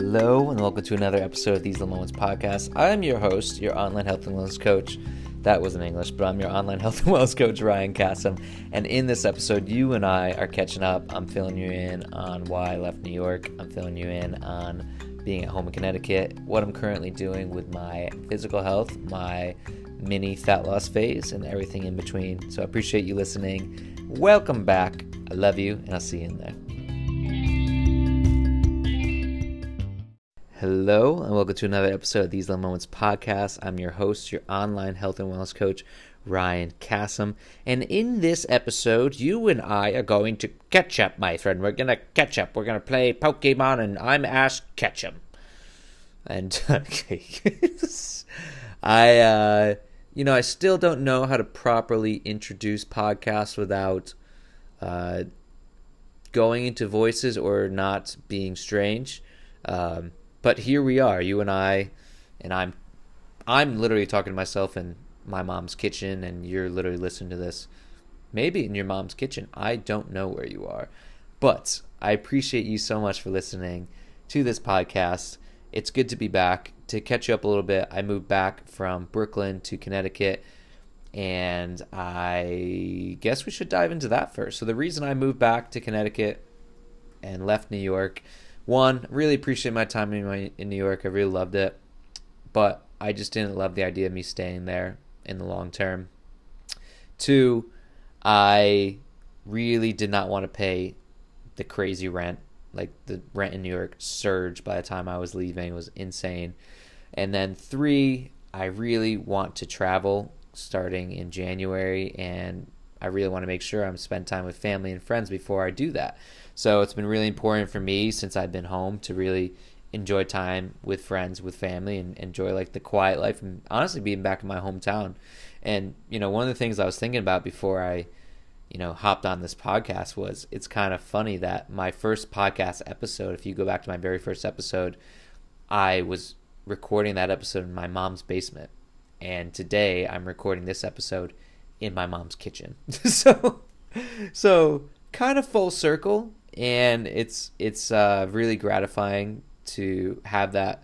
Hello, and welcome to another episode of These Little Moments podcast. I'm your host, your online health and wellness coach. That was in English, but I'm your online health and wellness coach, Ryan Kassem. And in this episode, you and I are catching up. I'm filling you in on why I left New York. I'm filling you in on being at home in Connecticut, what I'm currently doing with my physical health, my mini fat loss phase, and everything in between. So I appreciate you listening. Welcome back. I love you, and I'll see you in there. Hello, and welcome to another episode of These Little Moments podcast. I'm your host, your online health and wellness coach, Ryan Kassem. And in this episode, you and I are going to catch up, my friend. We're going to catch up. We're going to play Pokemon, and I'm Ash Ketchum. And, okay. I, uh, you know, I still don't know how to properly introduce podcasts without uh, going into voices or not being strange. Um, but here we are, you and I, and I'm I'm literally talking to myself in my mom's kitchen, and you're literally listening to this, maybe in your mom's kitchen. I don't know where you are, but I appreciate you so much for listening to this podcast. It's good to be back. To catch you up a little bit, I moved back from Brooklyn to Connecticut, and I guess we should dive into that first. So the reason I moved back to Connecticut and left New York one, really appreciate my time in, my, in New York. I really loved it. But I just didn't love the idea of me staying there in the long term. Two, I really did not want to pay the crazy rent. Like the rent in New York surged by the time I was leaving. It was insane. And then three, I really want to travel starting in January and I really want to make sure I'm spend time with family and friends before I do that. So it's been really important for me since I've been home to really enjoy time with friends, with family, and enjoy like the quiet life and honestly being back in my hometown. And you know, one of the things I was thinking about before I, you know, hopped on this podcast was it's kind of funny that my first podcast episode, if you go back to my very first episode, I was recording that episode in my mom's basement. And today I'm recording this episode in my mom's kitchen. so so kind of full circle and it's it's uh, really gratifying to have that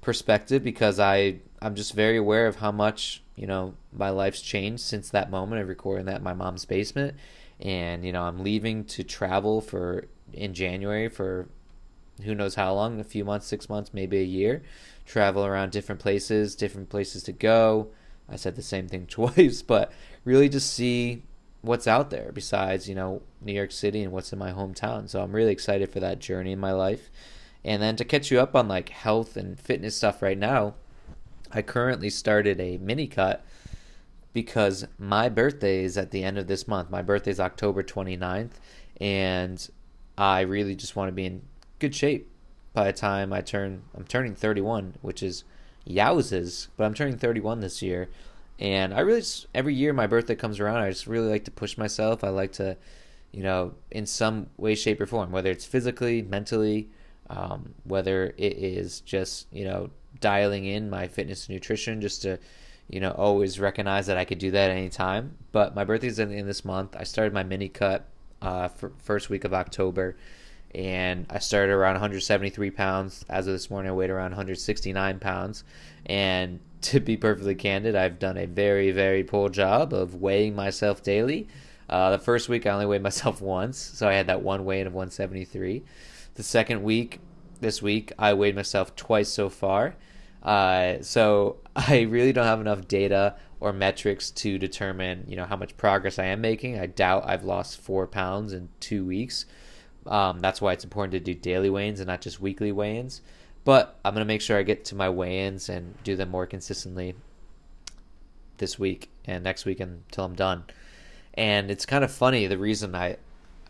perspective because I I'm just very aware of how much you know my life's changed since that moment of recording that in my mom's basement, and you know I'm leaving to travel for in January for who knows how long a few months six months maybe a year. Travel around different places different places to go. I said the same thing twice but really just see what's out there besides you know New York City and what's in my hometown. So I'm really excited for that journey in my life. And then to catch you up on like health and fitness stuff right now, I currently started a mini cut because my birthday is at the end of this month. My birthday is October 29th and I really just want to be in good shape by the time I turn I'm turning 31, which is yowzes, but I'm turning 31 this year and I really just, every year my birthday comes around, I just really like to push myself. I like to, you know, in some way, shape, or form, whether it's physically, mentally, um, whether it is just, you know, dialing in my fitness and nutrition just to, you know, always recognize that I could do that at any time. But my birthday's in, in this month. I started my mini cut uh, first week of October and I started around 173 pounds. As of this morning, I weighed around 169 pounds. And to be perfectly candid, I've done a very, very poor job of weighing myself daily. Uh, the first week, I only weighed myself once, so I had that one weight of 173. The second week, this week, I weighed myself twice so far. Uh, so I really don't have enough data or metrics to determine, you know, how much progress I am making. I doubt I've lost four pounds in two weeks. Um, that's why it's important to do daily weigh-ins and not just weekly weigh-ins. But I'm gonna make sure I get to my weigh-ins and do them more consistently this week and next week until I'm done. And it's kind of funny. The reason I,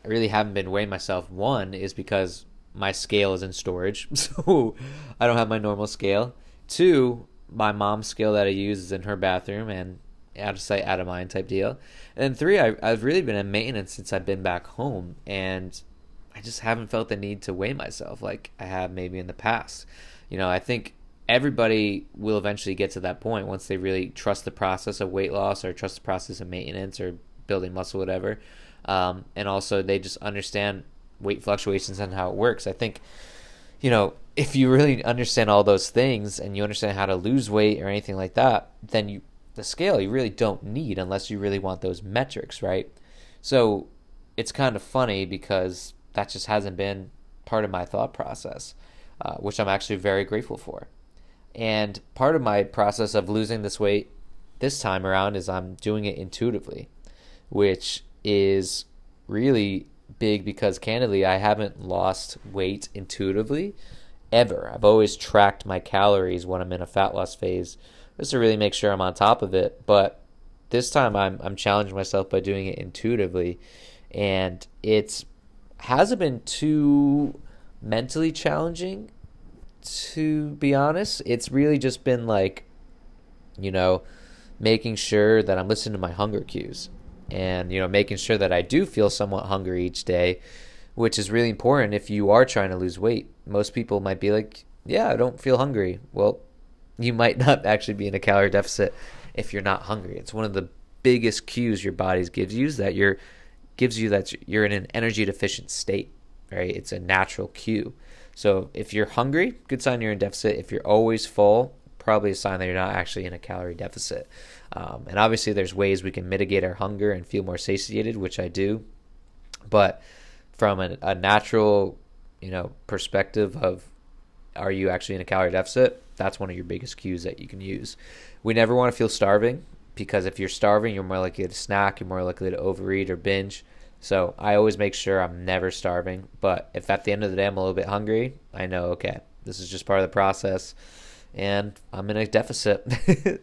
I really haven't been weighing myself one is because my scale is in storage, so I don't have my normal scale. Two, my mom's scale that I use is in her bathroom and out of sight, out of mind type deal. And three, I, I've really been in maintenance since I've been back home, and I just haven't felt the need to weigh myself like I have maybe in the past. You know, I think everybody will eventually get to that point once they really trust the process of weight loss or trust the process of maintenance or building muscle, whatever. Um, and also they just understand weight fluctuations and how it works. I think, you know, if you really understand all those things and you understand how to lose weight or anything like that, then you the scale you really don't need unless you really want those metrics, right? So it's kind of funny because that just hasn't been part of my thought process, uh, which I'm actually very grateful for. And part of my process of losing this weight this time around is I'm doing it intuitively, which is really big because candidly, I haven't lost weight intuitively ever. I've always tracked my calories when I'm in a fat loss phase just to really make sure I'm on top of it. But this time I'm I'm challenging myself by doing it intuitively and it's hasn't been too mentally challenging to be honest. It's really just been like you know, making sure that I'm listening to my hunger cues and you know, making sure that I do feel somewhat hungry each day, which is really important if you are trying to lose weight. Most people might be like, "Yeah, I don't feel hungry." Well, you might not actually be in a calorie deficit if you're not hungry. It's one of the biggest cues your body gives you is that you're gives you that you're in an energy deficient state, right? It's a natural cue. So if you're hungry, good sign you're in deficit. If you're always full, probably a sign that you're not actually in a calorie deficit. Um, and obviously, there's ways we can mitigate our hunger and feel more satiated, which I do. But from a, a natural, you know, perspective of are you actually in a calorie deficit? That's one of your biggest cues that you can use. We never want to feel starving because if you're starving, you're more likely to snack, you're more likely to overeat or binge. So I always make sure I'm never starving. But if at the end of the day I'm a little bit hungry, I know, okay, this is just part of the process and I'm in a deficit.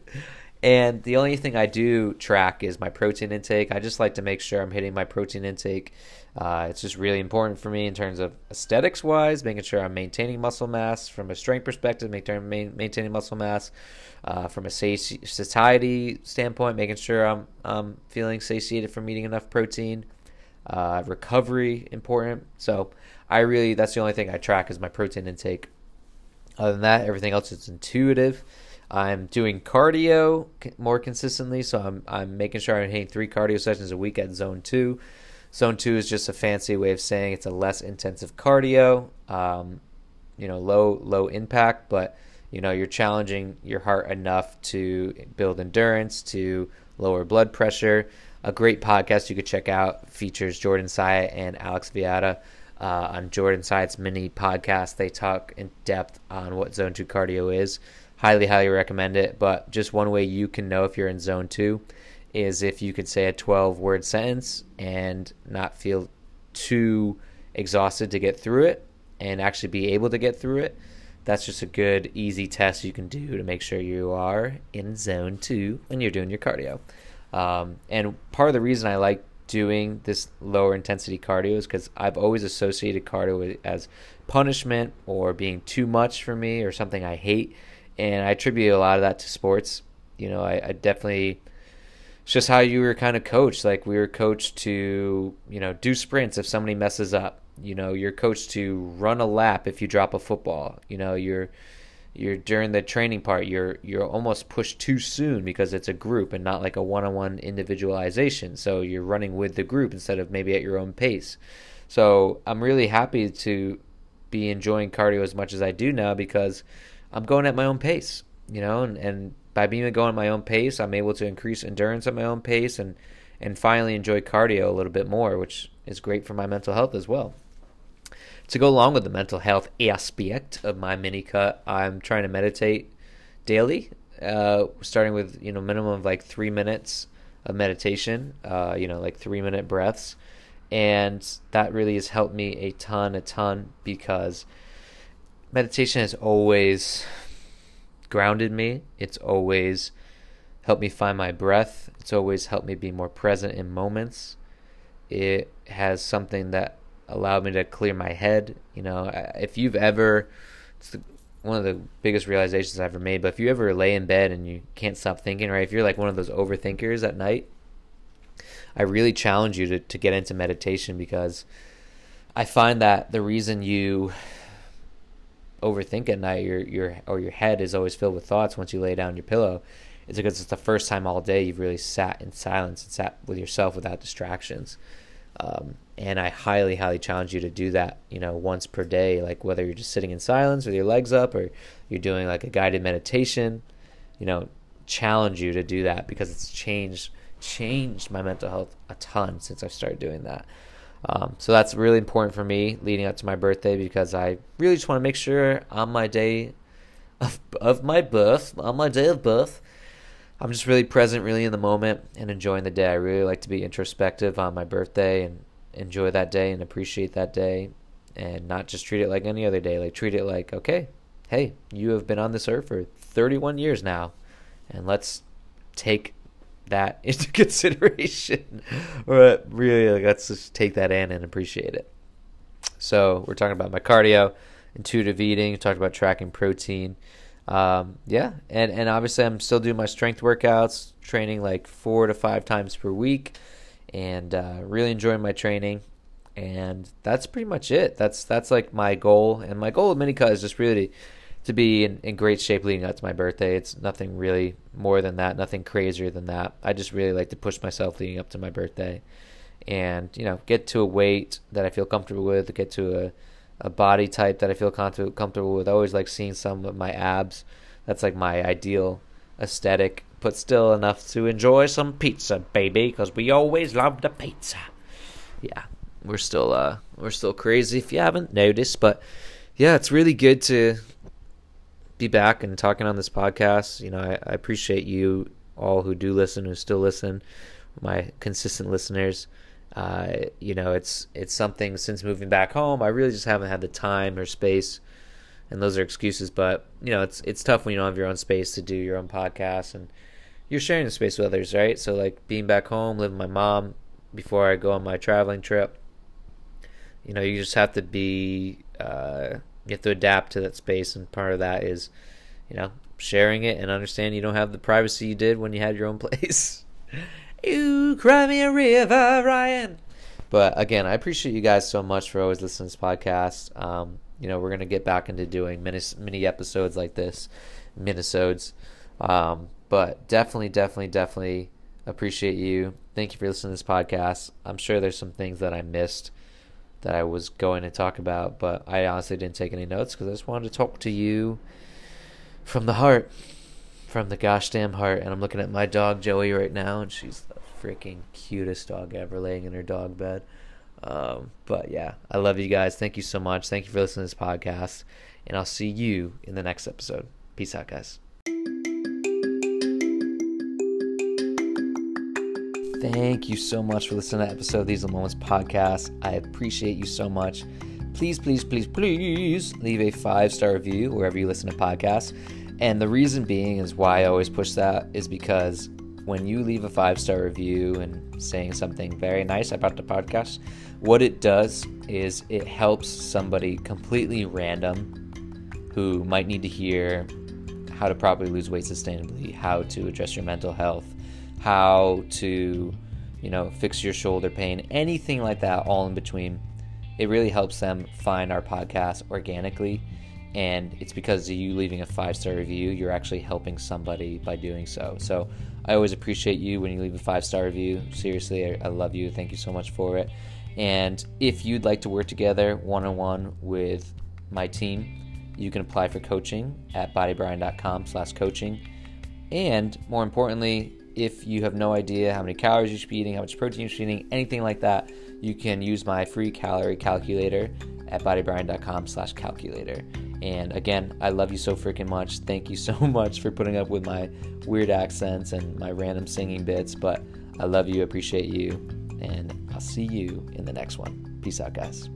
and the only thing I do track is my protein intake. I just like to make sure I'm hitting my protein intake uh, it's just really important for me in terms of aesthetics wise, making sure I'm maintaining muscle mass from a strength perspective, maintaining maintaining muscle mass uh, from a satiety standpoint, making sure I'm feeling satiated from eating enough protein. Uh, recovery important. So I really that's the only thing I track is my protein intake. Other than that, everything else is intuitive. I'm doing cardio more consistently, so I'm I'm making sure I'm hitting three cardio sessions a week at zone two. Zone two is just a fancy way of saying it's a less intensive cardio. Um, you know, low low impact, but you know you're challenging your heart enough to build endurance, to lower blood pressure. A great podcast you could check out features Jordan Syatt and Alex Viada. Uh, on Jordan Syatt's mini podcast, they talk in depth on what zone two cardio is. Highly, highly recommend it. But just one way you can know if you're in zone two is if you could say a 12 word sentence and not feel too exhausted to get through it and actually be able to get through it. That's just a good, easy test you can do to make sure you are in zone two when you're doing your cardio. Um, and part of the reason I like doing this lower intensity cardio is because I've always associated cardio as punishment or being too much for me or something I hate. And I attribute a lot of that to sports. You know, I, I definitely it's just how you were kind of coached. Like we were coached to, you know, do sprints if somebody messes up. You know, you're coached to run a lap if you drop a football. You know, you're you're during the training part, you're you're almost pushed too soon because it's a group and not like a one-on-one individualization. So you're running with the group instead of maybe at your own pace. So I'm really happy to be enjoying cardio as much as I do now because I'm going at my own pace, you know, and, and by being going at my own pace, I'm able to increase endurance at my own pace and and finally enjoy cardio a little bit more, which is great for my mental health as well. To go along with the mental health aspect of my mini cut, I'm trying to meditate daily, uh, starting with you know minimum of like three minutes of meditation, uh, you know like three minute breaths, and that really has helped me a ton, a ton because meditation has always grounded me. It's always helped me find my breath. It's always helped me be more present in moments. It has something that allowed me to clear my head. You know, if you've ever, it's the, one of the biggest realizations I've ever made, but if you ever lay in bed and you can't stop thinking, right? If you're like one of those overthinkers at night, I really challenge you to, to get into meditation because I find that the reason you overthink at night, your your or your head is always filled with thoughts once you lay down your pillow, it's because it's the first time all day you've really sat in silence and sat with yourself without distractions. Um, And I highly, highly challenge you to do that, you know, once per day, like whether you're just sitting in silence with your legs up or you're doing like a guided meditation, you know, challenge you to do that because it's changed changed my mental health a ton since I started doing that. Um, so that's really important for me leading up to my birthday because I really just want to make sure on my day of, of my birth, on my day of birth, I'm just really present, really in the moment and enjoying the day. I really like to be introspective on my birthday and enjoy that day and appreciate that day and not just treat it like any other day. Like treat it like, okay, hey, you have been on this earth for 31 years now and let's take that into consideration. but really, like, let's just take that in and appreciate it. So we're talking about my cardio, intuitive eating. Talked about tracking protein. Um, yeah, and and obviously I'm still doing my strength workouts, training like four to five times per week, and uh, really enjoying my training. And that's pretty much it. That's that's like my goal, and my goal of Minicut is just really to be in, in great shape leading up to my birthday. It's nothing really more than that, nothing crazier than that. I just really like to push myself leading up to my birthday and, you know, get to a weight that I feel comfortable with, get to a, a body type that I feel comfortable comfortable with. I always like seeing some of my abs. That's like my ideal aesthetic, but still enough to enjoy some pizza, baby, because we always love the pizza. Yeah, we're still uh we're still crazy if you haven't noticed, but yeah, it's really good to be back and talking on this podcast. You know, I, I appreciate you all who do listen, who still listen, my consistent listeners. Uh, you know, it's it's something since moving back home, I really just haven't had the time or space, and those are excuses. But you know, it's it's tough when you don't have your own space to do your own podcast, and you're sharing the space with others, right? So like being back home, living with my mom before I go on my traveling trip. You know, you just have to be uh, you have to adapt to that space, and part of that is, you know, sharing it and understand you don't have the privacy you did when you had your own place. you cry me a river, Ryan. But again, I appreciate you guys so much for always listening to this podcast. Um, you know, we're gonna get back into doing mini mini episodes like this, minisodes. Um, but definitely, definitely, definitely appreciate you. Thank you for listening to this podcast. I'm sure there's some things that I missed that I was going to talk about, but I honestly didn't take any notes because I just wanted to talk to you from the heart, from the gosh damn heart. And I'm looking at my dog Joey right now, and she's the freaking cutest dog ever, laying in her dog bed. Um, but yeah, I love you guys. Thank you so much. Thank you for listening to this podcast, and I'll see you in the next episode. Peace out, guys. Thank you so much for listening to the episode of These Moments podcast. I appreciate you so much. Please, please, please, please leave a five star review wherever you listen to podcasts. And the reason being is why I always push that is because when you leave a five star review and saying something very nice about the podcast, what it does is it helps somebody completely random who might need to hear how to properly lose weight sustainably, how to address your mental health, how to, you know, fix your shoulder pain, anything like that, all in between. It really helps them find our podcast organically. And it's because of you leaving a five star review, you're actually helping somebody by doing so. So I always appreciate you when you leave a five star review. Seriously, I, I love you. Thank you so much for it. And if you'd like to work together one on one with my team, you can apply for coaching at bodybyryan.com slash coaching. And more importantly, if you have no idea how many calories you should be eating, how much protein you should be eating, anything like that, you can use my free calorie calculator at bodybyryan.com slash calculator. And again, I love you so freaking much. Thank you so much for putting up with my weird accents and my random singing bits. But I love you, appreciate you, and I'll see you in the next one. Peace out, guys.